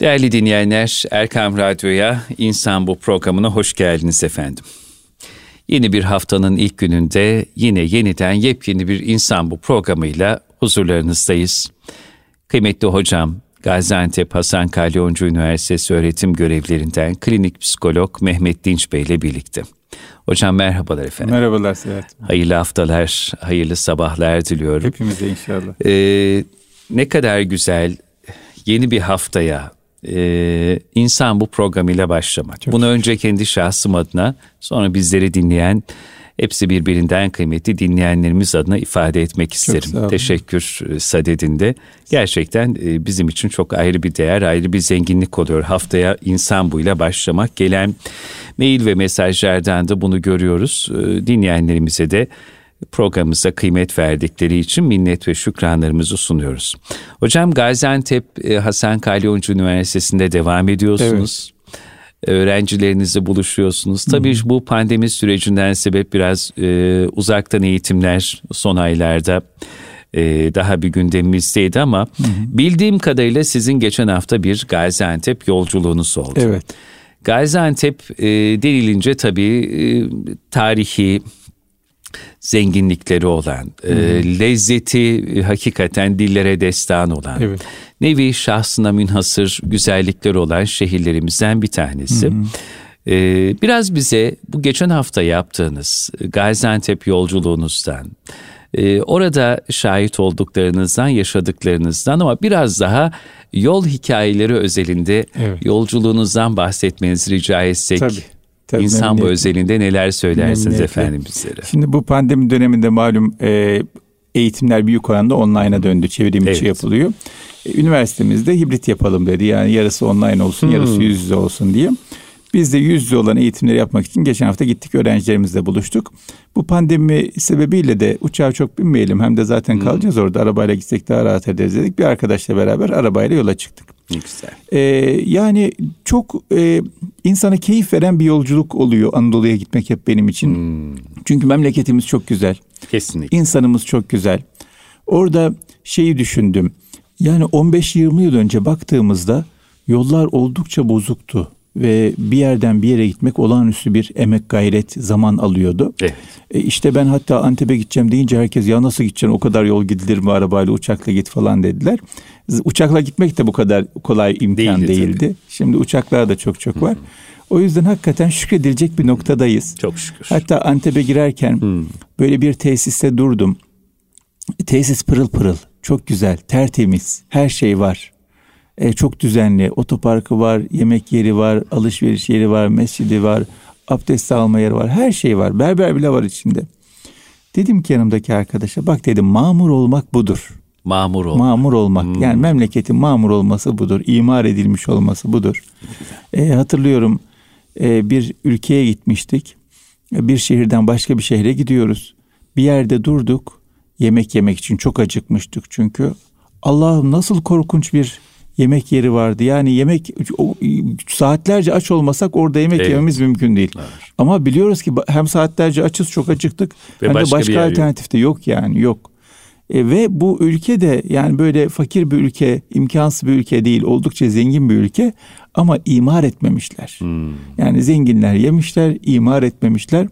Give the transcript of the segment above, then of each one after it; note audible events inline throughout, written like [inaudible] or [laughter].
Değerli dinleyenler, Erkam Radyo'ya İnsan Bu programına hoş geldiniz efendim. Yeni bir haftanın ilk gününde yine yeniden yepyeni bir İnsan Bu programıyla huzurlarınızdayız. Kıymetli hocam, Gaziantep Hasan Kalyoncu Üniversitesi öğretim görevlerinden klinik psikolog Mehmet Dinç Bey ile birlikte. Hocam merhabalar efendim. Merhabalar Sedat. Hayırlı haftalar, hayırlı sabahlar diliyorum. Hepimize inşallah. Ee, ne kadar güzel yeni bir haftaya e, insan bu programıyla başlamak. Çok Bunu şükür. önce kendi şahsım adına sonra bizleri dinleyen hepsi birbirinden kıymetli dinleyenlerimiz adına ifade etmek isterim. Teşekkür e, sadedinde. Gerçekten e, bizim için çok ayrı bir değer, ayrı bir zenginlik oluyor. Haftaya insan bu ile başlamak. Gelen mail ve mesajlardan da bunu görüyoruz. E, dinleyenlerimize de programımıza kıymet verdikleri için minnet ve şükranlarımızı sunuyoruz. Hocam Gaziantep Hasan Kalyoncu Üniversitesi'nde devam ediyorsunuz. Evet öğrencilerinizle buluşuyorsunuz. Tabii hmm. bu pandemi sürecinden sebep biraz e, uzaktan eğitimler son aylarda e, daha bir gündemimizdeydi ama hmm. bildiğim kadarıyla sizin geçen hafta bir Gaziantep yolculuğunuz oldu. Evet. Gaziantep e, denilince tabii e, tarihi zenginlikleri olan, e, lezzeti e, hakikaten dillere destan olan, evet. nevi şahsına münhasır güzellikleri olan şehirlerimizden bir tanesi. Hı hı. E, biraz bize bu geçen hafta yaptığınız Gaziantep yolculuğunuzdan, e, orada şahit olduklarınızdan, yaşadıklarınızdan ama biraz daha yol hikayeleri özelinde evet. yolculuğunuzdan bahsetmenizi rica etsek. Tabii. Tabii İnsan bu özelinde neler söylersiniz efendim bizlere? Şimdi bu pandemi döneminde malum e, eğitimler büyük oranda online'a döndü. Çevrim içi evet. yapılıyor. E, üniversitemizde hibrit yapalım dedi. Yani yarısı online olsun, hmm. yarısı yüz yüze olsun diye. Biz de yüz yüze olan eğitimleri yapmak için geçen hafta gittik öğrencilerimizle buluştuk. Bu pandemi sebebiyle de uçağa çok binmeyelim hem de zaten hmm. kalacağız orada arabayla gitsek daha rahat ederiz dedik. Bir arkadaşla beraber arabayla yola çıktık. Ne güzel. Ee, yani çok e, insana keyif veren bir yolculuk oluyor Anadolu'ya gitmek hep benim için. Hmm. Çünkü memleketimiz çok güzel. Kesinlikle. İnsanımız çok güzel. Orada şeyi düşündüm. Yani 15-20 yıl önce baktığımızda yollar oldukça bozuktu ve bir yerden bir yere gitmek olağanüstü bir emek gayret zaman alıyordu. Evet. E işte ben hatta Antep'e gideceğim deyince herkes ya nasıl gideceksin o kadar yol gidilir mi arabayla uçakla git falan dediler. Uçakla gitmek de bu kadar kolay imkan değildi. değildi. Şimdi uçaklar da çok çok var. Hı-hı. O yüzden hakikaten şükredilecek bir noktadayız. Çok şükür. Hatta Antep'e girerken Hı. böyle bir tesiste durdum. Tesis pırıl pırıl, çok güzel, tertemiz, her şey var e, çok düzenli. Otoparkı var, yemek yeri var, alışveriş yeri var, mescidi var, abdest alma yeri var. Her şey var. Berber bile var içinde. Dedim ki yanımdaki arkadaşa bak dedim mamur olmak budur. Mamur olmak. Mamur olmak. Hmm. Yani memleketin mamur olması budur. İmar edilmiş olması budur. E, hatırlıyorum e, bir ülkeye gitmiştik. E, bir şehirden başka bir şehre gidiyoruz. Bir yerde durduk. Yemek yemek için çok acıkmıştık çünkü. Allah'ım nasıl korkunç bir yemek yeri vardı. Yani yemek saatlerce aç olmasak orada yemek evet. yememiz mümkün değil. Evet. Ama biliyoruz ki hem saatlerce açız çok acıktık Ve hem başka de başka alternatif de yok yani yok. E, ve bu ülke de yani böyle fakir bir ülke, imkansız bir ülke değil, oldukça zengin bir ülke ama imar etmemişler. Hmm. Yani zenginler yemişler, imar etmemişler.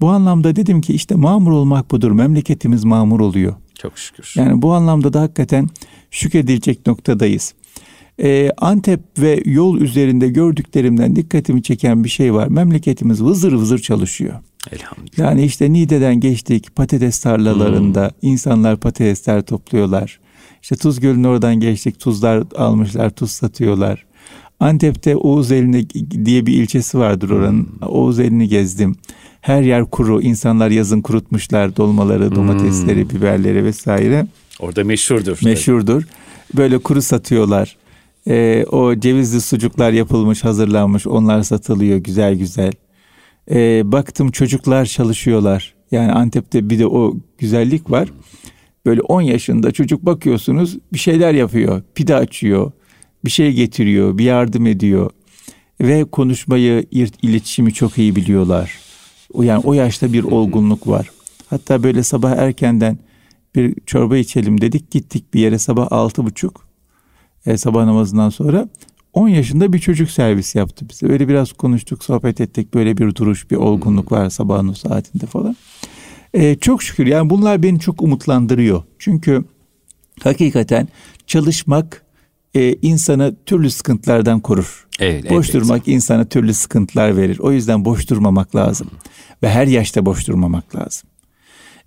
Bu anlamda dedim ki işte mamur olmak budur. Memleketimiz mamur oluyor. Çok şükür. Yani bu anlamda da hakikaten şükredilecek noktadayız. Ee, Antep ve yol üzerinde gördüklerimden dikkatimi çeken bir şey var. Memleketimiz vızır vızır çalışıyor. Elhamdülillah. Yani işte Niğde'den geçtik patates tarlalarında hmm. insanlar patatesler topluyorlar. İşte Tuz Gölü'nün oradan geçtik tuzlar almışlar tuz satıyorlar. Antep'te Oğuzeli diye bir ilçesi vardır oranın. Hmm. Oğuzeli'ni gezdim. Her yer kuru. insanlar yazın kurutmuşlar dolmaları, domatesleri, hmm. biberleri vesaire. Orada meşhurdur. Meşhurdur. Böyle kuru satıyorlar. Ee, o cevizli sucuklar yapılmış, hazırlanmış. Onlar satılıyor güzel güzel. Ee, baktım çocuklar çalışıyorlar. Yani Antep'te bir de o güzellik var. Böyle 10 yaşında çocuk bakıyorsunuz bir şeyler yapıyor. Pide açıyor. Bir şey getiriyor, bir yardım ediyor. Ve konuşmayı, iletişimi çok iyi biliyorlar. Yani o yaşta bir olgunluk var. Hatta böyle sabah erkenden bir çorba içelim dedik. Gittik bir yere sabah altı buçuk e, sabah namazından sonra 10 yaşında bir çocuk servis yaptı bize. Öyle biraz konuştuk, sohbet ettik. Böyle bir duruş, bir olgunluk var sabahın o saatinde falan. Ee, çok şükür yani bunlar beni çok umutlandırıyor. Çünkü hakikaten çalışmak e, insanı türlü sıkıntılardan korur. Evet, boş evet. durmak insana türlü sıkıntılar verir. O yüzden boş durmamak lazım. Ve her yaşta boş durmamak lazım.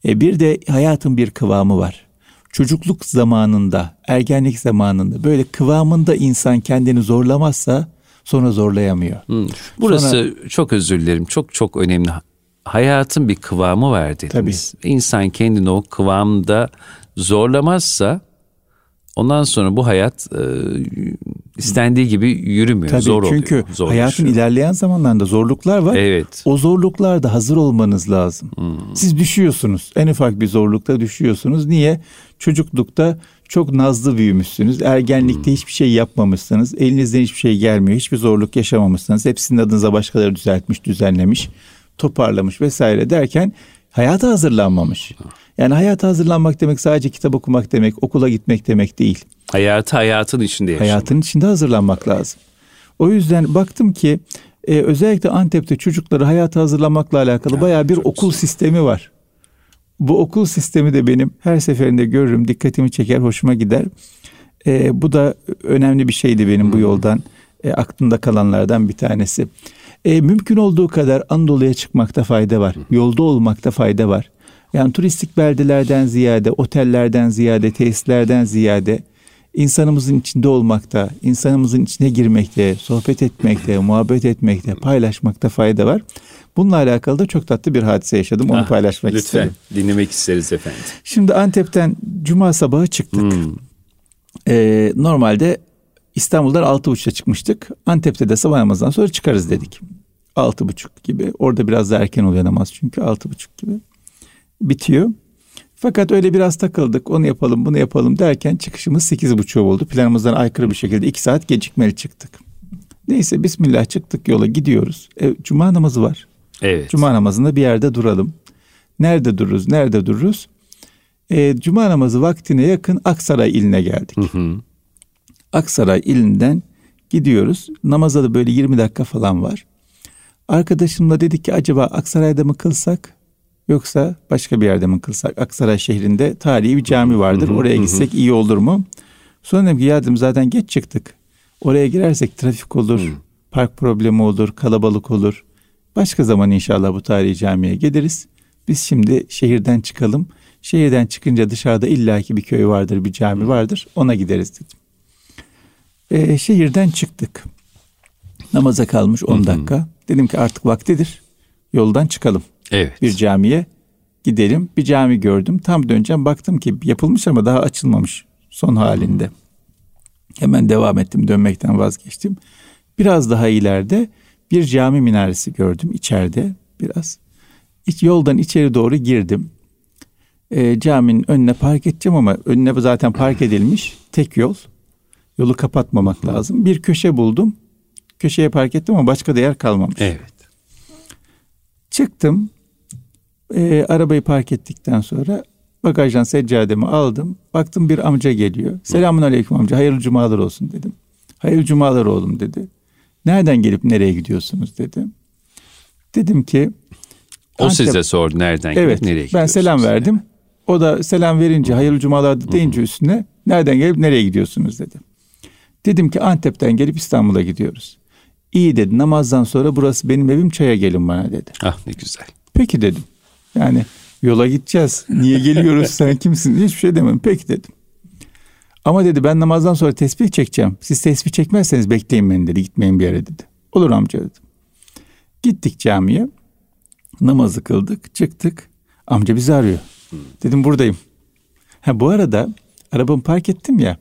E, bir de hayatın bir kıvamı var. Çocukluk zamanında, ergenlik zamanında böyle kıvamında insan kendini zorlamazsa sonra zorlayamıyor. Hmm. Burası sonra, çok özür dilerim. Çok çok önemli. Hayatın bir kıvamı var dediniz. Tabii. İnsan kendini o kıvamda zorlamazsa Ondan sonra bu hayat e, istendiği gibi yürümüyor. Tabii, zor çünkü oluyor. Çünkü hayatın ilerleyen zamanlarında zorluklar var. Evet. O zorluklarda hazır olmanız lazım. Hmm. Siz düşüyorsunuz. En ufak bir zorlukta düşüyorsunuz. Niye? Çocuklukta çok nazlı büyümüşsünüz. Ergenlikte hmm. hiçbir şey yapmamışsınız. Elinizden hiçbir şey gelmiyor. Hiçbir zorluk yaşamamışsınız. Hepsinin adınıza başkaları düzeltmiş, düzenlemiş, toparlamış vesaire derken hayata hazırlanmamış. Yani hayata hazırlanmak demek sadece kitap okumak demek, okula gitmek demek değil. Hayatı hayatın içinde yaşamak. Hayatın içinde hazırlanmak lazım. O yüzden baktım ki e, özellikle Antep'te çocukları hayata hazırlamakla alakalı ya, bayağı bir okul güzel. sistemi var. Bu okul sistemi de benim her seferinde görürüm, dikkatimi çeker, hoşuma gider. E, bu da önemli bir şeydi benim hmm. bu yoldan e, aklımda kalanlardan bir tanesi. E, mümkün olduğu kadar Anadolu'ya çıkmakta fayda var. Hmm. Yolda olmakta fayda var. Yani turistik beldelerden ziyade, otellerden ziyade, tesislerden ziyade insanımızın içinde olmakta, insanımızın içine girmekte, sohbet etmekte, muhabbet etmekte, paylaşmakta fayda var. Bununla alakalı da çok tatlı bir hadise yaşadım. Onu ah, paylaşmak lütfen, isterim. Lütfen dinlemek isteriz efendim. Şimdi Antep'ten cuma sabahı çıktık. Hmm. Ee, normalde İstanbul'dan altı buçukta çıkmıştık. Antep'te de sabah namazından sonra çıkarız dedik. Altı buçuk gibi. Orada biraz da erken oluyor namaz çünkü altı buçuk gibi bitiyor. Fakat öyle biraz takıldık onu yapalım bunu yapalım derken çıkışımız sekiz buçuk oldu. Planımızdan aykırı bir şekilde iki saat gecikmeli çıktık. Neyse bismillah çıktık yola gidiyoruz. E, Cuma namazı var. Evet. Cuma namazında bir yerde duralım. Nerede dururuz? Nerede dururuz? E, Cuma namazı vaktine yakın Aksaray iline geldik. Hı hı. Aksaray ilinden gidiyoruz. Namaza da böyle 20 dakika falan var. Arkadaşımla dedik ki acaba Aksaray'da mı kılsak? Yoksa başka bir yerde mi kılsak? Aksaray şehrinde tarihi bir cami vardır. Oraya gitsek iyi olur mu? Sonra dedim ki ya dedim zaten geç çıktık. Oraya girersek trafik olur, park problemi olur, kalabalık olur. Başka zaman inşallah bu tarihi camiye geliriz. Biz şimdi şehirden çıkalım. Şehirden çıkınca dışarıda illaki bir köy vardır, bir cami vardır. Ona gideriz dedim. Ee, şehirden çıktık. Namaza kalmış 10 dakika. Dedim ki artık vaktidir. Yoldan çıkalım. Evet. Bir camiye gidelim. Bir cami gördüm. Tam döneceğim baktım ki yapılmış ama daha açılmamış son halinde. Hemen devam ettim dönmekten vazgeçtim. Biraz daha ileride bir cami minaresi gördüm içeride biraz. İç, yoldan içeri doğru girdim. E, caminin önüne park edeceğim ama önüne zaten park edilmiş tek yol. Yolu kapatmamak lazım. Bir köşe buldum. Köşeye park ettim ama başka da yer kalmamış. Evet. Çıktım e, arabayı park ettikten sonra bagajdan seccademi aldım. Baktım bir amca geliyor. Selamun aleyküm amca hayırlı cumalar olsun dedim. Hayırlı cumalar oğlum dedi. Nereden gelip nereye gidiyorsunuz dedim. Dedim ki o Antep, size sordu nereden gelip evet, nereye gidiyorsunuz? Ben selam verdim. O da selam verince hayırlı cumalar deyince üstüne nereden gelip nereye gidiyorsunuz dedi. Dedim ki Antep'ten gelip İstanbul'a gidiyoruz. İyi dedi namazdan sonra burası benim evim çaya gelin bana dedi. Ah ne güzel. Peki dedim. Yani yola gideceğiz. Niye geliyoruz [laughs] sen kimsin? Hiçbir şey demem. Peki dedim. Ama dedi ben namazdan sonra tesbih çekeceğim. Siz tesbih çekmezseniz bekleyin beni dedi. Gitmeyin bir yere dedi. Olur amca dedim. Gittik camiye. Namazı kıldık. Çıktık. Amca bizi arıyor. Dedim buradayım. Ha bu arada arabamı park ettim ya.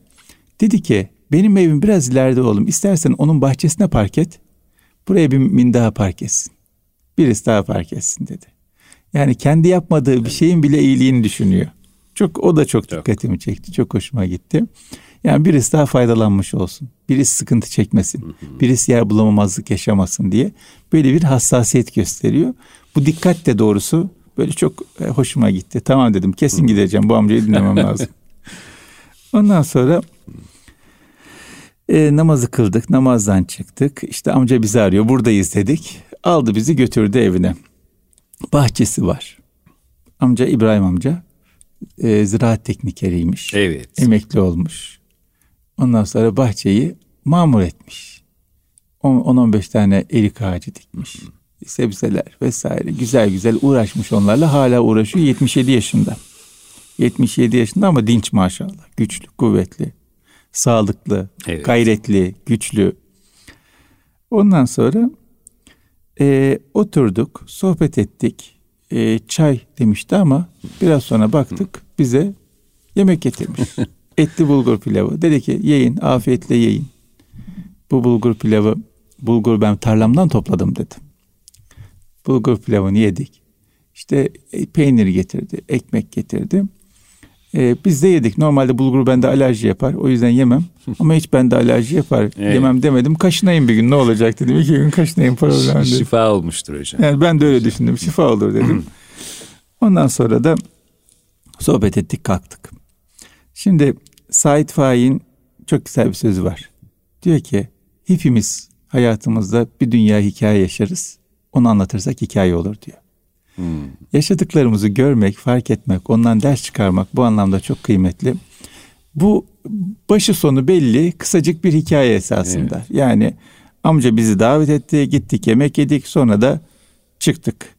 Dedi ki benim evim biraz ileride oğlum. İstersen onun bahçesine park et. Buraya bir min daha park etsin. Birisi daha park etsin dedi. Yani kendi yapmadığı bir şeyin bile iyiliğini düşünüyor. Çok o da çok dikkatimi çekti. Çok hoşuma gitti. Yani birisi daha faydalanmış olsun. Birisi sıkıntı çekmesin. Birisi yer bulamamazlık yaşamasın diye böyle bir hassasiyet gösteriyor. Bu dikkat de doğrusu böyle çok e, hoşuma gitti. Tamam dedim kesin gideceğim bu amcayı dinlemem [laughs] lazım. Ondan sonra E, namazı kıldık, namazdan çıktık. İşte amca bizi arıyor, buradayız dedik. Aldı bizi götürdü evine. Bahçesi var. Amca İbrahim amca e, ziraat teknikeriymiş. Evet. Emekli olmuş. Ondan sonra bahçeyi mamur etmiş. 10-15 tane erik ağacı dikmiş. Sebzeler vesaire güzel güzel uğraşmış onlarla hala uğraşıyor 77 yaşında. 77 yaşında ama dinç maşallah. Güçlü, kuvvetli, sağlıklı, evet. gayretli, güçlü. Ondan sonra e, oturduk, sohbet ettik. E, çay demişti ama biraz sonra baktık bize yemek getirmiş. [laughs] Etli bulgur pilavı. Dedi ki yiyin, afiyetle yiyin. Bu bulgur pilavı, bulgur ben tarlamdan topladım dedi. Bulgur pilavını yedik. İşte e, peynir getirdi, ekmek getirdi. Ee, biz de yedik. Normalde bulgur bende alerji yapar. O yüzden yemem. [laughs] Ama hiç bende alerji yapar. Evet. Yemem demedim. Kaşınayım bir gün ne olacak dedim. İki gün kaşınayım problem dedim. Şifa olmuştur hocam. Yani ben de öyle düşündüm. Şifa olur dedim. [clears throat] Ondan sonra da sohbet ettik kalktık. Şimdi Said Faik'in çok güzel bir sözü var. Diyor ki hepimiz hayatımızda bir dünya hikaye yaşarız. Onu anlatırsak hikaye olur diyor. Hmm. Yaşadıklarımızı görmek, fark etmek, ondan ders çıkarmak bu anlamda çok kıymetli. Bu başı sonu belli, kısacık bir hikaye esasında. Evet. Yani amca bizi davet etti, gittik yemek yedik, sonra da çıktık.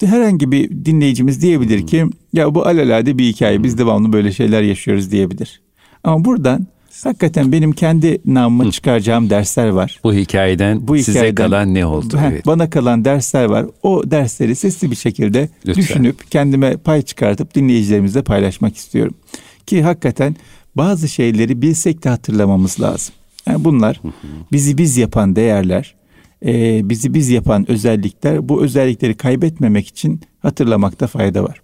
Herhangi bir dinleyicimiz diyebilir ki ya bu alelade bir hikaye, biz devamlı böyle şeyler yaşıyoruz diyebilir. Ama buradan Hakikaten benim kendi namıma çıkaracağım dersler var. Bu hikayeden, Bu hikayeden size kalan ne oldu? Heh, evet. Bana kalan dersler var. O dersleri sesli bir şekilde Lütfen. düşünüp kendime pay çıkartıp dinleyicilerimizle paylaşmak istiyorum. Ki hakikaten bazı şeyleri bilsek de hatırlamamız lazım. Yani bunlar bizi biz yapan değerler, e, bizi biz yapan özellikler. Bu özellikleri kaybetmemek için hatırlamakta fayda var.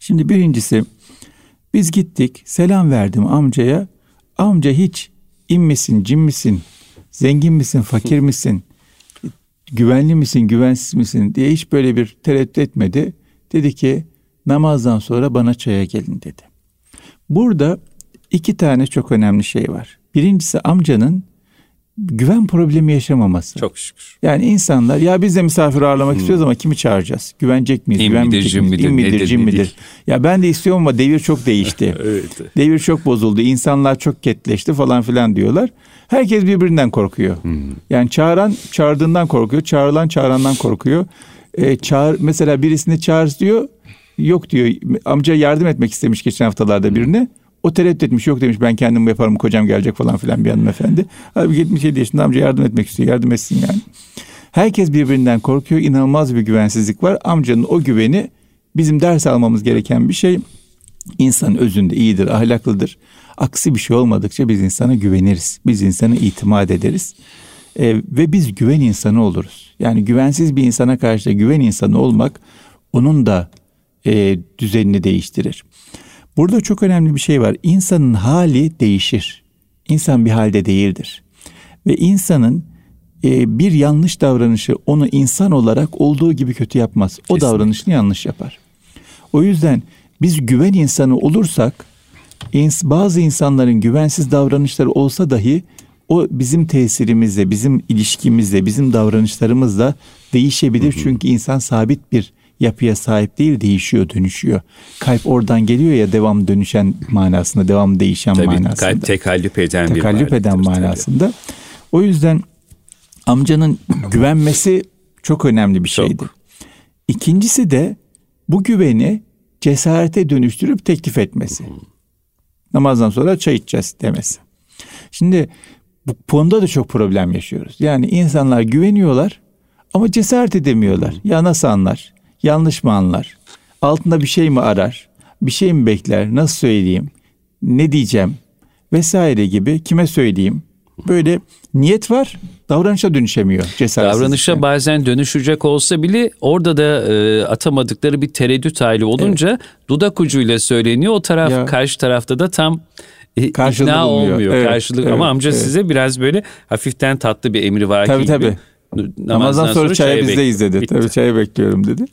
Şimdi birincisi biz gittik selam verdim amcaya amca hiç in misin, cin misin, zengin misin, fakir [laughs] misin, güvenli misin, güvensiz misin diye hiç böyle bir tereddüt etmedi. Dedi ki namazdan sonra bana çaya gelin dedi. Burada iki tane çok önemli şey var. Birincisi amcanın güven problemi yaşamaması. Çok şükür. Yani insanlar ya biz de misafir ağırlamak hmm. istiyoruz ama kimi çağıracağız? Güvenecek miyiz? İm Güvenmeyecek midir, midir, midir, midir, cin midir? Ya ben de istiyorum ama devir çok değişti. [laughs] evet. Devir çok bozuldu. İnsanlar çok ketleşti falan filan diyorlar. Herkes birbirinden korkuyor. Hmm. Yani çağıran çağırdığından korkuyor. Çağrılan çağırandan korkuyor. Ee, çağır, mesela birisini çağır diyor. Yok diyor. Amca yardım etmek istemiş geçen haftalarda birine. Hmm. O tereddüt etmiş yok demiş ben kendim yaparım kocam gelecek falan filan bir hanımefendi. Abi 77 yaşında amca yardım etmek istiyor yardım etsin yani. Herkes birbirinden korkuyor inanılmaz bir güvensizlik var. Amcanın o güveni bizim ders almamız gereken bir şey. İnsan özünde iyidir, ahlaklıdır. Aksi bir şey olmadıkça biz insana güveniriz. Biz insana itimat ederiz. Ee, ve biz güven insanı oluruz. Yani güvensiz bir insana karşı da güven insanı olmak onun da e, düzenini değiştirir. Burada çok önemli bir şey var. İnsanın hali değişir. İnsan bir halde değildir. Ve insanın e, bir yanlış davranışı onu insan olarak olduğu gibi kötü yapmaz. O Kesinlikle. davranışını yanlış yapar. O yüzden biz güven insanı olursak bazı insanların güvensiz davranışları olsa dahi o bizim tesirimizle, bizim ilişkimizle, bizim davranışlarımızla değişebilir. Hı hı. Çünkü insan sabit bir yapıya sahip değil değişiyor dönüşüyor. Kalp oradan geliyor ya devam dönüşen manasında devam değişen tabii, manasında. Kalp tekallüp eden tekallüp bir eden manasında. Tabii. O yüzden amcanın güvenmesi çok önemli bir şeydi. Çok. İkincisi de bu güveni cesarete dönüştürüp teklif etmesi. Namazdan sonra çay içeceğiz demesi. Şimdi bu konuda da çok problem yaşıyoruz. Yani insanlar güveniyorlar ama cesaret edemiyorlar. Ya nasıl anlar? Yanlış mı anlar? Altında bir şey mi arar? Bir şey mi bekler? Nasıl söyleyeyim? Ne diyeceğim? Vesaire gibi kime söyleyeyim? Böyle niyet var, davranışa dönüşemiyor. Davranışa bazen dönüşecek olsa bile orada da e, atamadıkları bir tereddüt hali olunca evet. dudak ucuyla söyleniyor. O taraf ya. karşı tarafta da tam e, ikna olmuyor. Evet, karşılık evet, ama amca evet. size biraz böyle hafiften tatlı bir emri var tabii, gibi. Tabii Namazdan sonra, sonra çaya bizdeyiz dedi. Bitti. Tabii çaya bekliyorum dedi.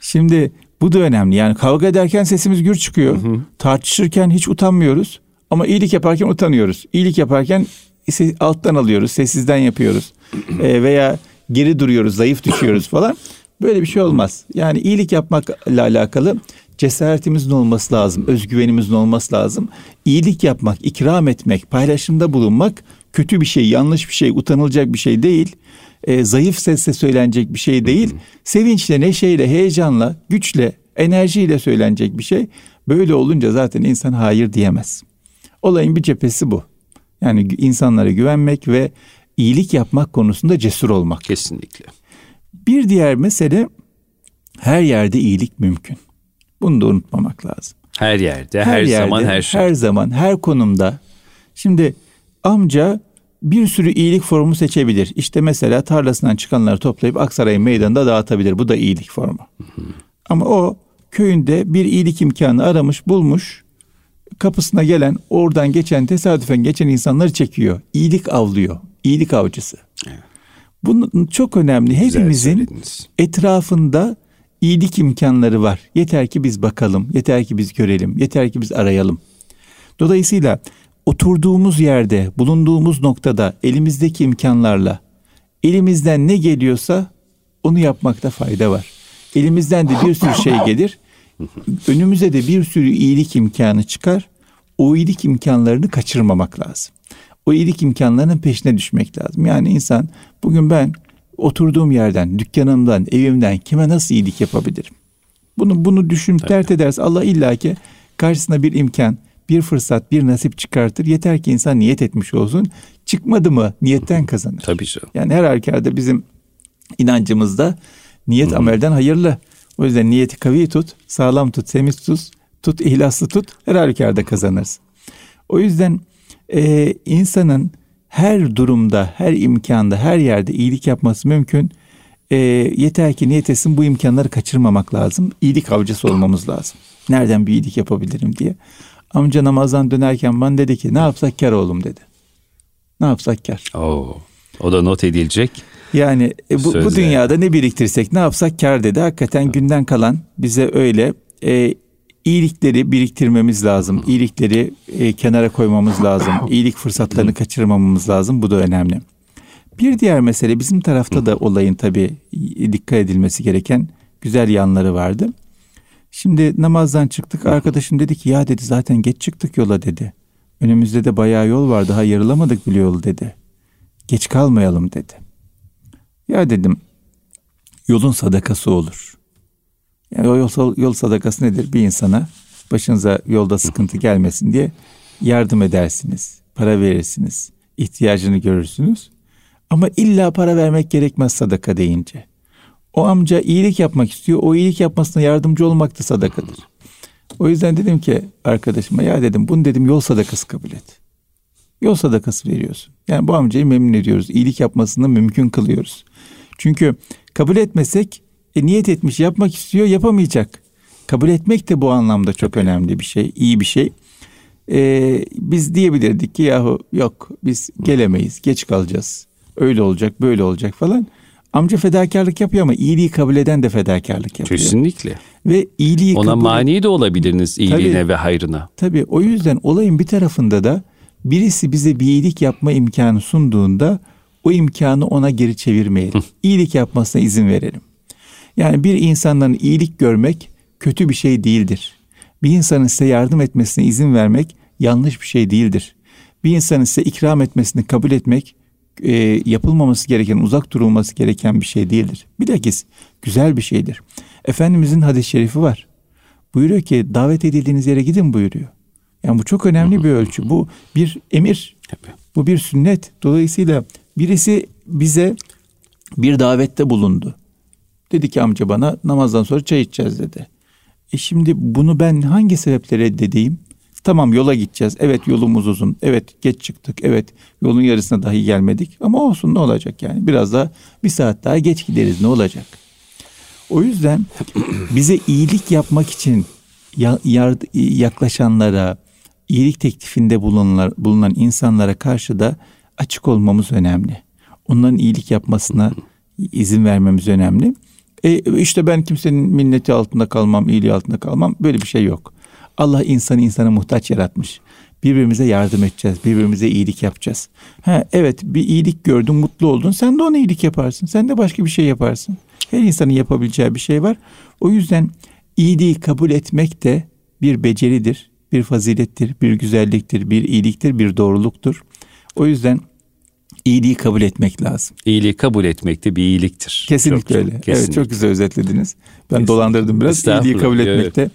Şimdi bu da önemli. Yani kavga ederken sesimiz gür çıkıyor. Hı hı. Tartışırken hiç utanmıyoruz. Ama iyilik yaparken utanıyoruz. İyilik yaparken alttan alıyoruz, sessizden yapıyoruz. [clears throat] E, veya geri duruyoruz, zayıf düşüyoruz [clears throat] falan. Böyle bir şey olmaz. Yani iyilik yapmakla alakalı cesaretimizin olması lazım, özgüvenimizin olması lazım. İyilik yapmak, ikram etmek, paylaşımda bulunmak kötü bir şey, yanlış bir şey, utanılacak bir şey değil. E, zayıf sesle söylenecek bir şey değil. Sevinçle, neşeyle, heyecanla, güçle, enerjiyle söylenecek bir şey. Böyle olunca zaten insan hayır diyemez. Olayın bir cephesi bu. Yani insanlara güvenmek ve iyilik yapmak konusunda cesur olmak. Kesinlikle. Bir diğer mesele her yerde iyilik mümkün. Bunu da unutmamak lazım. Her yerde, her, her yerde, zaman, her şey. Her zaman, her konumda. Şimdi amca bir sürü iyilik formu seçebilir. İşte mesela tarlasından çıkanları toplayıp Aksaray meydanında dağıtabilir. Bu da iyilik formu. Ama o köyünde bir iyilik imkanı aramış, bulmuş. Kapısına gelen, oradan geçen, tesadüfen geçen insanları çekiyor. İyilik avlıyor. İyilik avcısı. Evet. Bunun çok önemli. Hepimizin etrafında iyilik imkanları var. Yeter ki biz bakalım, yeter ki biz görelim, yeter ki biz arayalım. Dolayısıyla oturduğumuz yerde, bulunduğumuz noktada elimizdeki imkanlarla elimizden ne geliyorsa onu yapmakta fayda var. Elimizden de bir sürü şey gelir. Önümüze de bir sürü iyilik imkanı çıkar. O iyilik imkanlarını kaçırmamak lazım. O iyilik imkanlarının peşine düşmek lazım. Yani insan bugün ben oturduğum yerden, dükkanımdan, evimden kime nasıl iyilik yapabilirim? Bunu bunu düşün, Tabii. dert ederse Allah illaki karşısına bir imkan, bir fırsat, bir nasip çıkartır. Yeter ki insan niyet etmiş olsun. Çıkmadı mı niyetten kazanır. Tabii canım. Yani her halükarda bizim inancımızda niyet Hı-hı. amelden hayırlı. O yüzden niyeti kavi tut, sağlam tut, temiz tut, tut, ihlaslı tut. Her halükarda kazanırsın. O yüzden e, insanın her durumda, her imkanda, her yerde iyilik yapması mümkün. E, yeter ki niyet etsin bu imkanları kaçırmamak lazım. İyilik avcısı olmamız lazım. Nereden bir iyilik yapabilirim diye. Amca namazdan dönerken bana dedi ki ne yapsak kar oğlum dedi. Ne yapsak kar. Oo, o da not edilecek. Yani e, bu, bu dünyada ne biriktirsek ne yapsak kar dedi. Hakikaten evet. günden kalan bize öyle e, iyilikleri biriktirmemiz lazım. İyilikleri e, kenara koymamız lazım. [laughs] İyilik fırsatlarını kaçırmamamız lazım. Bu da önemli. Bir diğer mesele bizim tarafta da olayın tabii dikkat edilmesi gereken güzel yanları vardı. Şimdi namazdan çıktık arkadaşım dedi ki ya dedi zaten geç çıktık yola dedi. Önümüzde de bayağı yol var daha yarılamadık bile yol dedi. Geç kalmayalım dedi. Ya dedim yolun sadakası olur. Yani o yol, yol sadakası nedir? Bir insana başınıza yolda sıkıntı gelmesin diye yardım edersiniz. Para verirsiniz. ihtiyacını görürsünüz. Ama illa para vermek gerekmez sadaka deyince. O amca iyilik yapmak istiyor. O iyilik yapmasına yardımcı olmak da sadakadır. O yüzden dedim ki arkadaşıma ya dedim bunu dedim yol sadakası kabul et. Yol sadakası veriyorsun. Yani bu amcayı memnun ediyoruz. İyilik yapmasını mümkün kılıyoruz. Çünkü kabul etmesek e, niyet etmiş yapmak istiyor yapamayacak. Kabul etmek de bu anlamda çok önemli bir şey, iyi bir şey. Ee, biz diyebilirdik ki yahu yok biz gelemeyiz, geç kalacağız. Öyle olacak, böyle olacak falan. Amca fedakarlık yapıyor ama iyiliği kabul eden de fedakarlık yapıyor. Kesinlikle. Ve iyiliği Ona kabul... mani de olabiliriniz iyiliğine tabii, ve hayrına. Tabii o yüzden olayın bir tarafında da birisi bize bir iyilik yapma imkanı sunduğunda o imkanı ona geri çevirmeyelim. İyilik yapmasına izin verelim. Yani bir insandan iyilik görmek kötü bir şey değildir. Bir insanın size yardım etmesine izin vermek yanlış bir şey değildir. Bir insanın size ikram etmesini kabul etmek e, yapılmaması gereken, uzak durulması gereken bir şey değildir. Bilakis güzel bir şeydir. Efendimizin hadis-i şerifi var. Buyuruyor ki davet edildiğiniz yere gidin buyuruyor. Yani bu çok önemli bir ölçü. Bu bir emir. Bu bir sünnet. Dolayısıyla birisi bize bir davette bulundu. Dedi ki amca bana namazdan sonra çay içeceğiz dedi. E şimdi bunu ben hangi sebeple reddedeyim? Tamam yola gideceğiz. Evet yolumuz uzun. Evet geç çıktık. Evet yolun yarısına dahi gelmedik. Ama olsun ne olacak yani. Biraz daha bir saat daha geç gideriz ne olacak? O yüzden bize iyilik yapmak için yaklaşanlara, iyilik teklifinde bulunanlar, bulunan insanlara karşı da açık olmamız önemli. Onların iyilik yapmasına izin vermemiz önemli. E, işte ben kimsenin minneti altında kalmam, iyiliği altında kalmam. Böyle bir şey yok. Allah insanı insana muhtaç yaratmış. Birbirimize yardım edeceğiz. Birbirimize iyilik yapacağız. Ha, evet bir iyilik gördün, mutlu oldun. Sen de ona iyilik yaparsın. Sen de başka bir şey yaparsın. Her insanın yapabileceği bir şey var. O yüzden iyiliği kabul etmek de bir beceridir, bir fazilettir, bir güzelliktir, bir iyiliktir, bir doğruluktur. O yüzden iyiliği kabul etmek lazım. İyiliği kabul etmek de bir iyiliktir. Kesinlikle çok, öyle. Kesinlikle. Evet çok güzel özetlediniz. Ben dolandırdım biraz. İyiliği kabul etmek de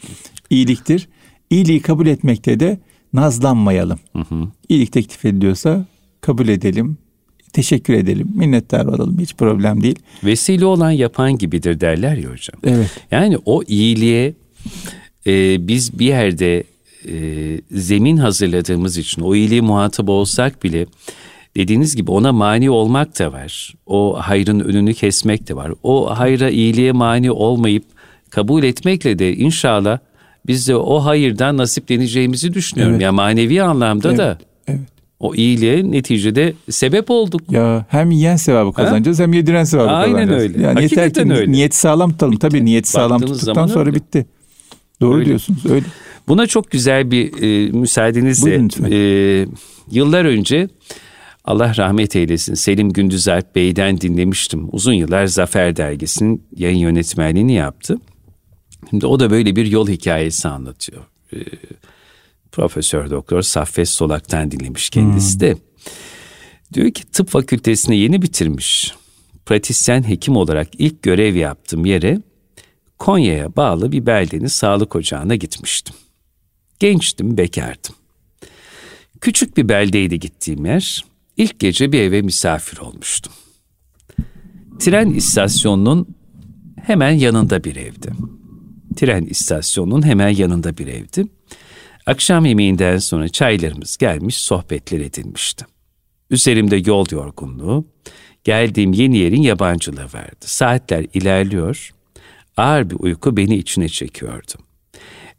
iyiliktir. İyiliği kabul etmekte de nazlanmayalım. Hı hı. İyilik teklif ediliyorsa kabul edelim. Teşekkür edelim. Minnettar olalım. Hiç problem değil. Vesile olan yapan gibidir derler ya hocam. Evet. Yani o iyiliğe e, biz bir yerde e, zemin hazırladığımız için o iyiliği muhatap olsak bile dediğiniz gibi ona mani olmak da var. O hayrın önünü kesmek de var. O hayra iyiliğe mani olmayıp kabul etmekle de inşallah biz de o hayırdan nasipleneceğimizi düşünüyorum. Evet. Ya manevi anlamda evet. da evet. o iyiliğe neticede sebep olduk. Ya hem yiyen sevabı kazanacağız ha? hem yediren sevabı Aynen kazanacağız. öyle. Yani Hakikaten yeter ki öyle. niyeti sağlam tutalım. Tabii niyeti sağlam tuttuktan sonra öyle. bitti. Doğru öyle. diyorsunuz öyle. Buna çok güzel bir e, müsaadenizle e, yıllar önce Allah rahmet eylesin Selim Gündüzalp Bey'den dinlemiştim. Uzun yıllar Zafer Dergisi'nin yayın yönetmenliğini yaptı. Şimdi o da böyle bir yol hikayesi anlatıyor. Ee, Profesör Doktor Saffet Solak'tan dinlemiş kendisi de. Diyor ki tıp fakültesini yeni bitirmiş. Pratisyen hekim olarak ilk görev yaptığım yere Konya'ya bağlı bir beldenin sağlık ocağına gitmiştim. Gençtim, bekardım. Küçük bir beldeydi gittiğim yer. İlk gece bir eve misafir olmuştum. Tren istasyonunun hemen yanında bir evdi. Tren istasyonunun hemen yanında bir evdi. Akşam yemeğinden sonra çaylarımız gelmiş, sohbetler edilmişti. Üzerimde yol yorgunluğu, geldiğim yeni yerin yabancılığı vardı. Saatler ilerliyor, ağır bir uyku beni içine çekiyordu.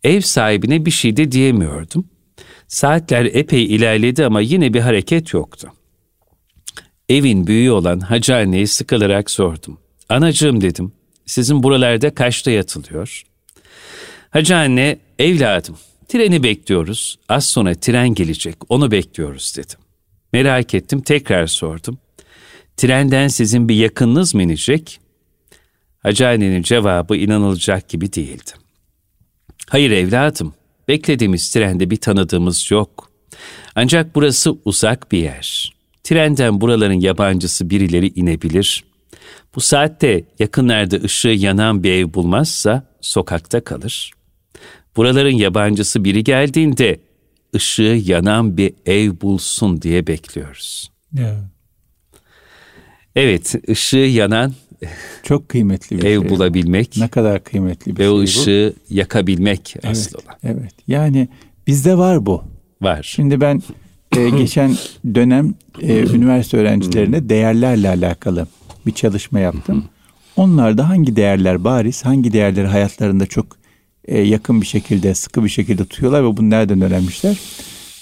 Ev sahibine bir şey de diyemiyordum. Saatler epey ilerledi ama yine bir hareket yoktu. Evin büyüğü olan hacı anneyi sıkılarak sordum. Anacığım dedim, sizin buralarda kaçta yatılıyor? Hacı anne, evladım, treni bekliyoruz. Az sonra tren gelecek, onu bekliyoruz dedim. Merak ettim, tekrar sordum. Trenden sizin bir yakınınız mı inecek? Hacı annenin cevabı inanılacak gibi değildi. Hayır evladım, beklediğimiz trende bir tanıdığımız yok. Ancak burası uzak bir yer. Trenden buraların yabancısı birileri inebilir. Bu saatte yakınlarda ışığı yanan bir ev bulmazsa sokakta kalır. Buraların yabancısı biri geldiğinde ışığı yanan bir ev bulsun diye bekliyoruz. Yeah. Evet, ışığı yanan çok kıymetli bir ev şey. bulabilmek. Ne kadar kıymetli bir ve şey o ışığı bu. yakabilmek evet, asıl olan. Evet. Yani bizde var bu. Var. Şimdi ben e, [coughs] geçen dönem e, üniversite öğrencilerine değerlerle alakalı bir çalışma yaptım. Onlarda hangi değerler bariz, hangi değerleri hayatlarında çok e, yakın bir şekilde, sıkı bir şekilde tutuyorlar ve bunu nereden öğrenmişler?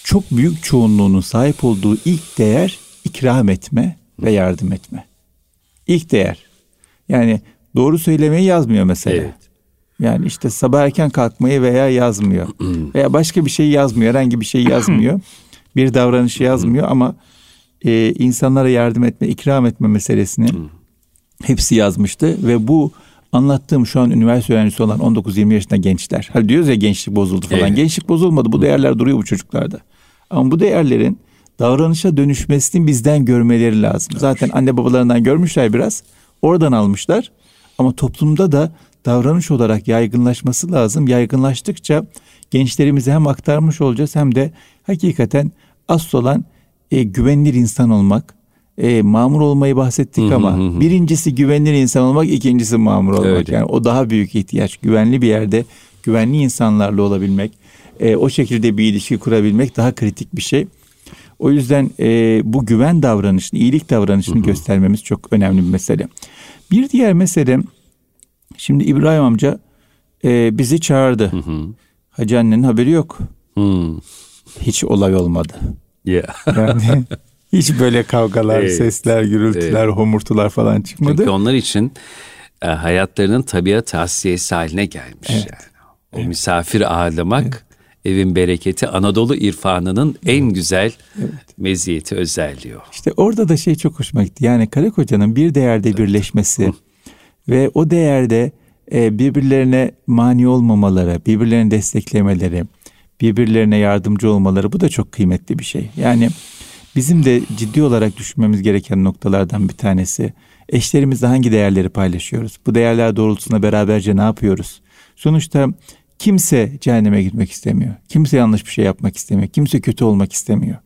Çok büyük çoğunluğunun sahip olduğu ilk değer ikram etme ve yardım etme. İlk değer. Yani doğru söylemeyi yazmıyor mesela. Evet. Yani işte sabah erken kalkmayı veya yazmıyor. [clears throat] veya başka bir şey yazmıyor. Herhangi bir şey yazmıyor. [clears throat] bir davranışı yazmıyor ama e, insanlara yardım etme, ikram etme meselesini hepsi yazmıştı ve bu anlattığım şu an üniversite öğrencisi olan 19-20 yaşında gençler. Hani diyoruz ya gençlik bozuldu falan. Evet. Gençlik bozulmadı. Bu değerler duruyor bu çocuklarda. Ama bu değerlerin davranışa dönüşmesini bizden görmeleri lazım. Zaten anne babalarından görmüşler biraz. Oradan almışlar. Ama toplumda da davranış olarak yaygınlaşması lazım. Yaygınlaştıkça gençlerimize hem aktarmış olacağız hem de hakikaten asıl olan e, güvenilir insan olmak, e, mamur olmayı bahsettik ama birincisi güvenilir insan olmak, ikincisi mamur olmak. Öyle. Yani o daha büyük ihtiyaç. Güvenli bir yerde güvenli insanlarla olabilmek, e, o şekilde bir ilişki kurabilmek daha kritik bir şey. O yüzden e, bu güven davranışını, iyilik davranışını göstermemiz çok önemli bir mesele. Bir diğer mesele, şimdi İbrahim amca e, bizi çağırdı. Hı hı. Hacı annenin haberi yok. Hı. Hiç olay olmadı. Yeah. yani [laughs] hiç böyle kavgalar, evet. sesler, gürültüler, evet. homurtular falan çıkmadı. Çünkü onlar için e, hayatlarının tabiat tavsiyesi haline gelmiş evet. yani. O evet. misafir ağırlamak evin bereketi Anadolu irfanının en güzel evet. meziyeti özelliği o. İşte orada da şey çok hoşuma gitti. Yani karı kocanın bir değerde birleşmesi ve o değerde e, birbirlerine mani olmamaları, birbirlerini desteklemeleri, birbirlerine yardımcı olmaları bu da çok kıymetli bir şey. Yani bizim de ciddi olarak düşünmemiz gereken noktalardan bir tanesi. Eşlerimizle hangi değerleri paylaşıyoruz? Bu değerler doğrultusunda beraberce ne yapıyoruz? Sonuçta kimse cehenneme gitmek istemiyor. Kimse yanlış bir şey yapmak istemiyor. Kimse kötü olmak istemiyor.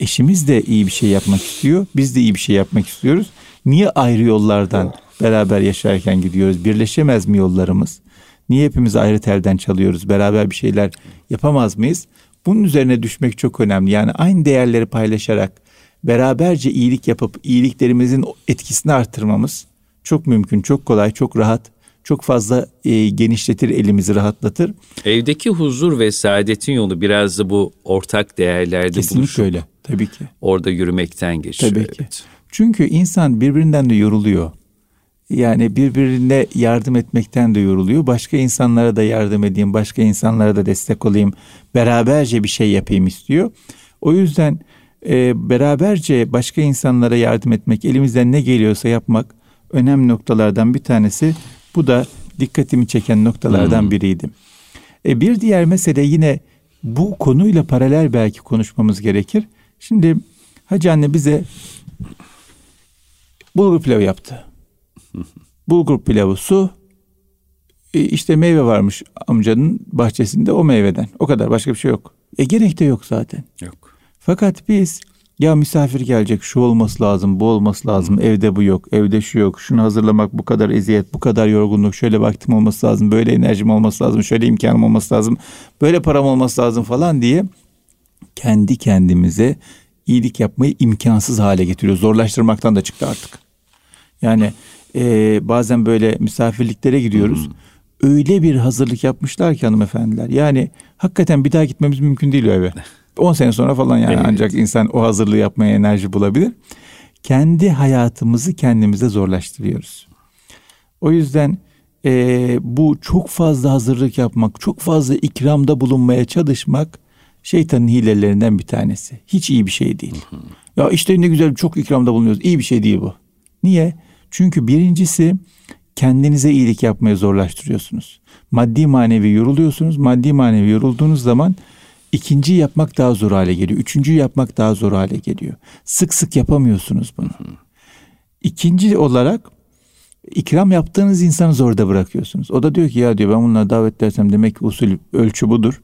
Eşimiz de iyi bir şey yapmak istiyor. Biz de iyi bir şey yapmak istiyoruz. Niye ayrı yollardan beraber yaşarken gidiyoruz? Birleşemez mi yollarımız? Niye hepimiz ayrı telden çalıyoruz? Beraber bir şeyler yapamaz mıyız? Bunun üzerine düşmek çok önemli. Yani aynı değerleri paylaşarak beraberce iyilik yapıp iyiliklerimizin etkisini arttırmamız çok mümkün, çok kolay, çok rahat, çok fazla e, genişletir, elimizi rahatlatır. Evdeki huzur ve saadetin yolu biraz da bu ortak değerlerde Kesinlikle buluşup öyle. Tabii ki. Orada yürümekten geçiyor. Tabii ki. Çünkü insan birbirinden de yoruluyor. Yani birbirine yardım etmekten de yoruluyor. Başka insanlara da yardım edeyim, başka insanlara da destek olayım, beraberce bir şey yapayım istiyor. O yüzden e, beraberce başka insanlara yardım etmek, elimizden ne geliyorsa yapmak önemli noktalardan bir tanesi. Bu da dikkatimi çeken noktalardan hmm. biriydi. E, bir diğer mesele yine bu konuyla paralel belki konuşmamız gerekir. Şimdi Hacı anne bize bulgur pilavı yaptı. Bulgur pilavı, su, e, işte meyve varmış amcanın bahçesinde o meyveden. O kadar başka bir şey yok. E gerek de yok zaten. Yok. Fakat biz ya misafir gelecek şu olması lazım bu olması lazım evde bu yok evde şu yok şunu hazırlamak bu kadar eziyet bu kadar yorgunluk şöyle vaktim olması lazım böyle enerjim olması lazım şöyle imkanım olması lazım böyle param olması lazım falan diye kendi kendimize iyilik yapmayı imkansız hale getiriyor zorlaştırmaktan da çıktı artık yani e, bazen böyle misafirliklere gidiyoruz hmm. öyle bir hazırlık yapmışlar ki hanımefendiler yani hakikaten bir daha gitmemiz mümkün değil o eve [laughs] 10 sene sonra falan yani evet. ancak insan o hazırlığı yapmaya enerji bulabilir. Kendi hayatımızı kendimize zorlaştırıyoruz. O yüzden e, bu çok fazla hazırlık yapmak, çok fazla ikramda bulunmaya çalışmak şeytanın hilelerinden bir tanesi. Hiç iyi bir şey değil. Ya işte ne güzel çok ikramda bulunuyoruz. İyi bir şey değil bu. Niye? Çünkü birincisi kendinize iyilik yapmaya zorlaştırıyorsunuz. Maddi manevi yoruluyorsunuz. Maddi manevi yorulduğunuz zaman İkinci yapmak daha zor hale geliyor. Üçüncü yapmak daha zor hale geliyor. Sık sık yapamıyorsunuz bunu. İkinci olarak ikram yaptığınız insanı zorda bırakıyorsunuz. O da diyor ki ya diyor ben bunları davet edersem demek ki usul ölçü budur.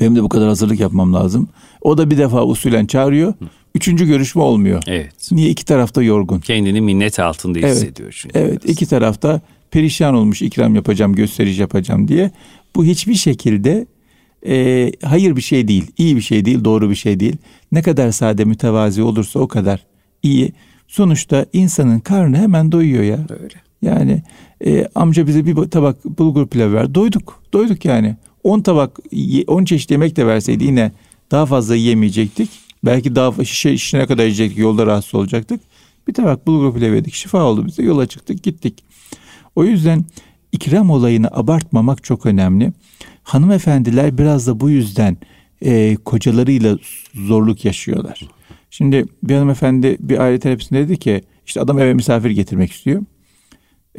Benim de bu kadar hazırlık yapmam lazım. O da bir defa usulen çağırıyor. Üçüncü görüşme olmuyor. Evet. Niye iki tarafta yorgun? Kendini minnet altında evet. hissediyor çünkü. Evet. Biraz. iki tarafta perişan olmuş ikram yapacağım, gösteriş yapacağım diye. Bu hiçbir şekilde e, hayır bir şey değil, iyi bir şey değil, doğru bir şey değil. Ne kadar sade mütevazi olursa o kadar iyi. Sonuçta insanın karnı hemen doyuyor ya. Öyle. Yani e, amca bize bir tabak bulgur pilavı ver. Doyduk. Doyduk yani. 10 tabak, 10 çeşit yemek de verseydi yine daha fazla yiyemeyecektik. Belki daha şişe, işine kadar yiyecektik. Yolda rahatsız olacaktık. Bir tabak bulgur pilavı yedik. Şifa oldu bize. Yola çıktık gittik. O yüzden ikram olayını abartmamak çok önemli. Hanımefendiler biraz da bu yüzden e, kocalarıyla zorluk yaşıyorlar. Şimdi bir hanımefendi bir aile terapisinde dedi ki işte adam eve misafir getirmek istiyor.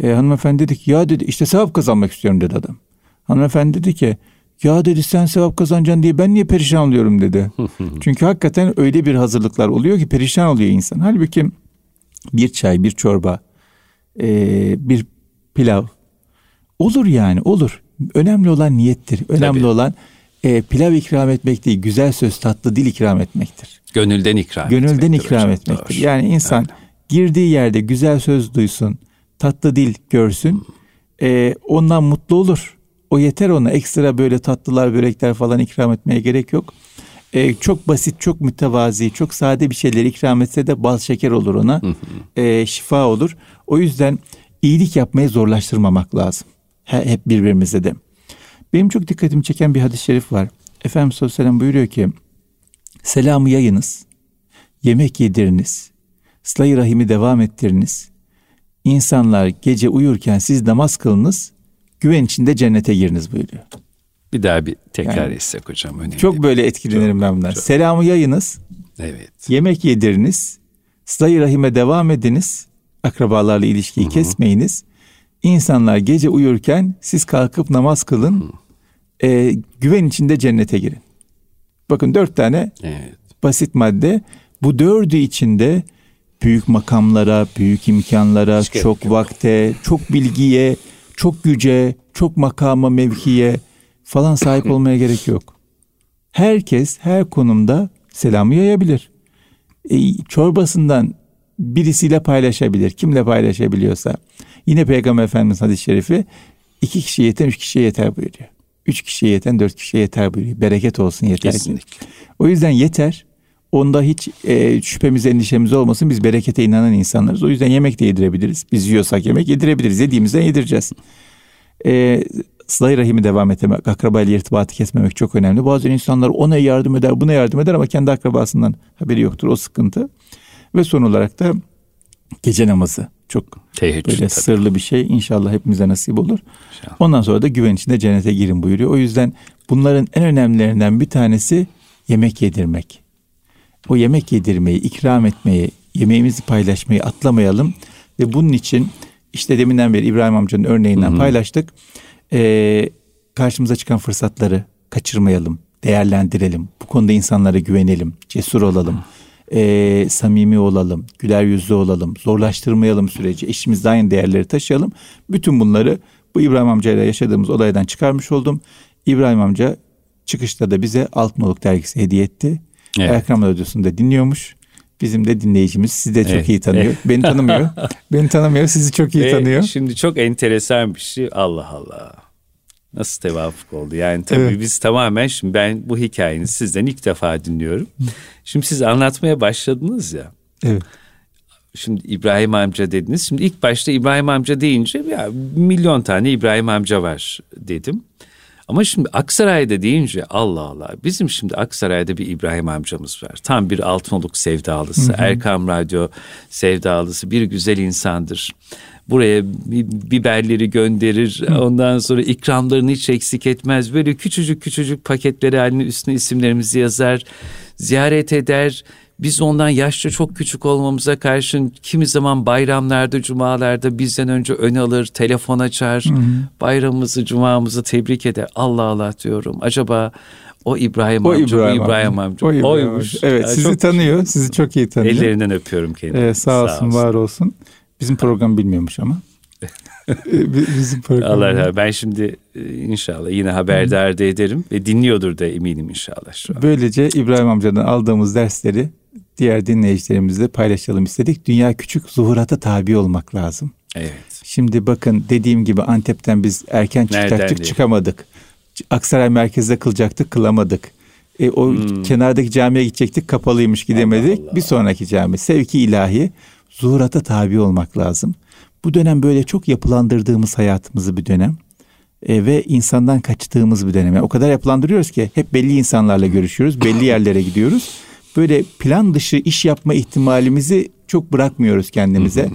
E, hanımefendi dedi ki ya dedi işte sevap kazanmak istiyorum dedi adam. Hanımefendi dedi ki ya dedi sen sevap kazanacaksın diye ben niye perişan oluyorum dedi. [laughs] Çünkü hakikaten öyle bir hazırlıklar oluyor ki perişan oluyor insan. Halbuki bir çay, bir çorba, bir pilav olur yani olur. Önemli olan niyettir. Önemli Tabii. olan e, pilav ikram etmek değil, güzel söz, tatlı dil ikram etmektir. Gönülden ikram Gönülden ikram hocam, etmektir. Doğru. Yani insan Öyle. girdiği yerde güzel söz duysun, tatlı dil görsün, e, ondan mutlu olur. O yeter ona. Ekstra böyle tatlılar, börekler falan ikram etmeye gerek yok. E, çok basit, çok mütevazi, çok sade bir şeyler ikram etse de bal şeker olur ona. e, şifa olur. O yüzden iyilik yapmayı zorlaştırmamak lazım hep birbirimize de. Benim çok dikkatimi çeken bir hadis-i şerif var. Efendimiz sallallahu aleyhi ve sellem buyuruyor ki selamı yayınız, yemek yediriniz, sıla rahimi devam ettiriniz. İnsanlar gece uyurken siz namaz kılınız, güven içinde cennete giriniz buyuruyor. Bir daha bir tekrar yani, etsek hocam. Önemli. Çok böyle etkilenirim çok, ben bundan. Çok. Selamı yayınız. Evet. Yemek yediriniz. Sıla-i rahime devam ediniz. Akrabalarla ilişkiyi Hı-hı. kesmeyiniz. İnsanlar gece uyurken siz kalkıp namaz kılın. E, güven içinde cennete girin. Bakın dört tane evet. basit madde. Bu dördü içinde büyük makamlara, büyük imkanlara, Hiç çok vakte, çok bilgiye, çok güce, çok makama, mevkiye falan sahip olmaya gerek yok. Herkes her konumda selamı yayabilir. E, çorbasından birisiyle paylaşabilir. Kimle paylaşabiliyorsa. Yine Peygamber Efendimiz hadis-i şerifi iki kişiye yeten üç kişiye yeter buyuruyor. Üç kişiye yeten dört kişiye yeter buyuruyor. Bereket olsun yeter. Kesinlikle. O yüzden yeter. Onda hiç e, şüphemiz endişemiz olmasın. Biz berekete inanan insanlarız. O yüzden yemek de yedirebiliriz. Biz yiyorsak yemek yedirebiliriz. Yediğimizden yedireceğiz. E, sıla rahimi devam etmek, akrabayla irtibatı kesmemek çok önemli. Bazen insanlar ona yardım eder, buna yardım eder ama kendi akrabasından haberi yoktur. O sıkıntı. Ve son olarak da gece namazı çok Teheccüd, böyle tabii. sırlı bir şey. İnşallah hepimize nasip olur. İnşallah. Ondan sonra da güven içinde cennete girin buyuruyor. O yüzden bunların en önemlilerinden bir tanesi yemek yedirmek. O yemek yedirmeyi, ikram etmeyi, yemeğimizi paylaşmayı atlamayalım. Ve bunun için işte deminden beri İbrahim amcanın örneğinden Hı-hı. paylaştık. Ee, karşımıza çıkan fırsatları kaçırmayalım, değerlendirelim. Bu konuda insanlara güvenelim, cesur olalım. E, samimi olalım, güler yüzlü olalım, zorlaştırmayalım süreci, eşimizde aynı değerleri taşıyalım. Bütün bunları bu İbrahim amcayla yaşadığımız olaydan çıkarmış oldum. İbrahim amca çıkışta da bize Altınoluk dergisi hediye etti. Evet. Erkam Radyosu'nda dinliyormuş. Bizim de dinleyicimiz sizi de çok evet. iyi tanıyor. Beni tanımıyor. [laughs] Beni tanımıyor, sizi çok iyi tanıyor. Şimdi çok enteresan bir şey. Allah Allah. Nasıl tevafuk oldu? Yani tabii evet. biz tamamen şimdi ben bu hikayeni sizden ilk defa dinliyorum. Şimdi siz anlatmaya başladınız ya. Evet. Şimdi İbrahim amca dediniz. Şimdi ilk başta İbrahim amca deyince ya milyon tane İbrahim amca var dedim. Ama şimdi Aksaray'da deyince Allah Allah bizim şimdi Aksaray'da bir İbrahim amcamız var. Tam bir Altınoluk sevdalısı, hı hı. Erkam Radyo sevdalısı bir güzel insandır buraya biberleri gönderir. Ondan sonra ikramlarını hiç eksik etmez. Böyle küçücük küçücük paketleri haline üstüne isimlerimizi yazar. Ziyaret eder. Biz ondan yaşça çok küçük olmamıza karşın kimi zaman bayramlarda, cumalarda bizden önce ön alır, telefon açar. Hı hı. Bayramımızı, cumamızı tebrik eder. Allah Allah diyorum. Acaba o İbrahim o amca, İbrahim, İbrahim amca. O İbrahim Oymuş. Evet, yani sizi çok, tanıyor, sizi çok iyi tanıyor. Ellerinden öpüyorum kendini. Ee, sağ olsun, sağ olsun, var olsun. Bizim program bilmiyormuş ama. [laughs] Bizim program. Allah Allah. Ben şimdi e, inşallah yine haberdar da ederim ve dinliyordur da eminim inşallah şu an. Böylece İbrahim amcadan aldığımız dersleri diğer dinleyicilerimizle paylaşalım istedik. Dünya küçük, zuhurata tabi olmak lazım. Evet. Şimdi bakın dediğim gibi Antep'ten biz erken çıkacaktık çıkamadık. Aksaray merkezde kılacaktık kılamadık. E, o hmm. kenardaki camiye gidecektik kapalıymış gidemedik. Allah Allah. Bir sonraki cami sevki ilahi zuhurata tabi olmak lazım. Bu dönem böyle çok yapılandırdığımız hayatımızı bir dönem e, ve insandan kaçtığımız bir dönem. Yani o kadar yapılandırıyoruz ki hep belli insanlarla görüşüyoruz, belli yerlere gidiyoruz. Böyle plan dışı iş yapma ihtimalimizi çok bırakmıyoruz kendimize.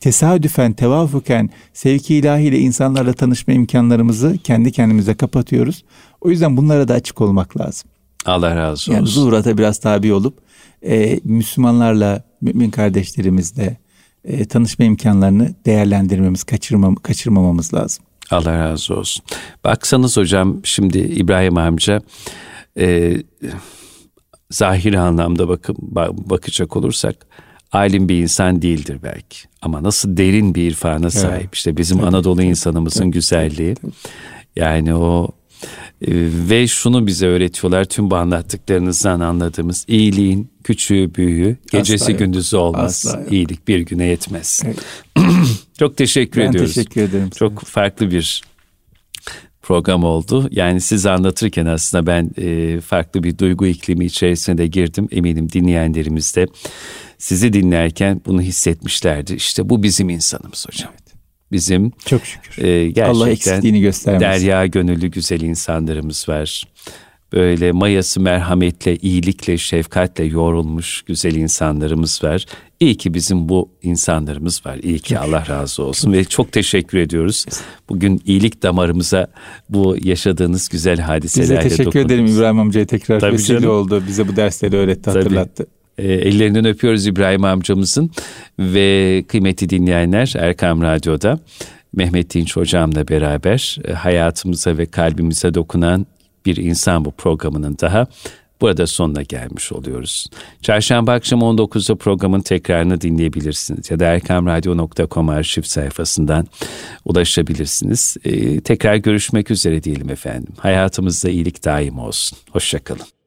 Tesadüfen, tevafuken sevki ilahiyle insanlarla tanışma imkanlarımızı kendi kendimize kapatıyoruz. O yüzden bunlara da açık olmak lazım. Allah razı olsun. Yani zuhurata biraz tabi olup e, Müslümanlarla, mümin kardeşlerimizle e, tanışma imkanlarını değerlendirmemiz, kaçırmam, kaçırmamamız lazım. Allah razı olsun. Baksanız hocam şimdi İbrahim amca e, zahir anlamda bakıp bakacak olursak alim bir insan değildir belki. Ama nasıl derin bir irfana sahip. Evet. İşte bizim tabii, Anadolu insanımızın tabii, güzelliği. Yani o ee, ve şunu bize öğretiyorlar tüm bu anlattıklarınızdan anladığımız iyiliğin küçüğü büyüğü gecesi Asla gündüzü olmaz. Asla İyilik bir güne yetmez. Evet. [clears throat] Çok teşekkür ben ediyoruz. teşekkür ederim. Çok sana. farklı bir program oldu. Yani siz anlatırken aslında ben e, farklı bir duygu iklimi içerisine de girdim. Eminim dinleyenlerimiz de sizi dinlerken bunu hissetmişlerdi. İşte bu bizim insanımız hocam. Evet bizim çok şükür. E, gerçekten Allah eksikliğini göstermez. Derya gönüllü güzel insanlarımız var. Böyle mayası merhametle, iyilikle, şefkatle yoğrulmuş güzel insanlarımız var. İyi ki bizim bu insanlarımız var. İyi ki Allah razı olsun ve çok teşekkür ediyoruz. Bugün iyilik damarımıza bu yaşadığınız güzel hadiselerle Bize teşekkür dokundunuz. ederim İbrahim amcaya tekrar Tabii vesile canım. oldu. Bize bu dersleri öğretti, Tabii. hatırlattı. E, ellerinden öpüyoruz İbrahim amcamızın ve kıymetli dinleyenler Erkam Radyo'da Mehmet Dinç hocamla beraber e, hayatımıza ve kalbimize dokunan bir insan bu programının daha burada sonuna gelmiş oluyoruz. Çarşamba akşam 19'da programın tekrarını dinleyebilirsiniz ya da erkamradyo.com arşiv sayfasından ulaşabilirsiniz. E, tekrar görüşmek üzere diyelim efendim. Hayatımızda iyilik daim olsun. Hoşçakalın.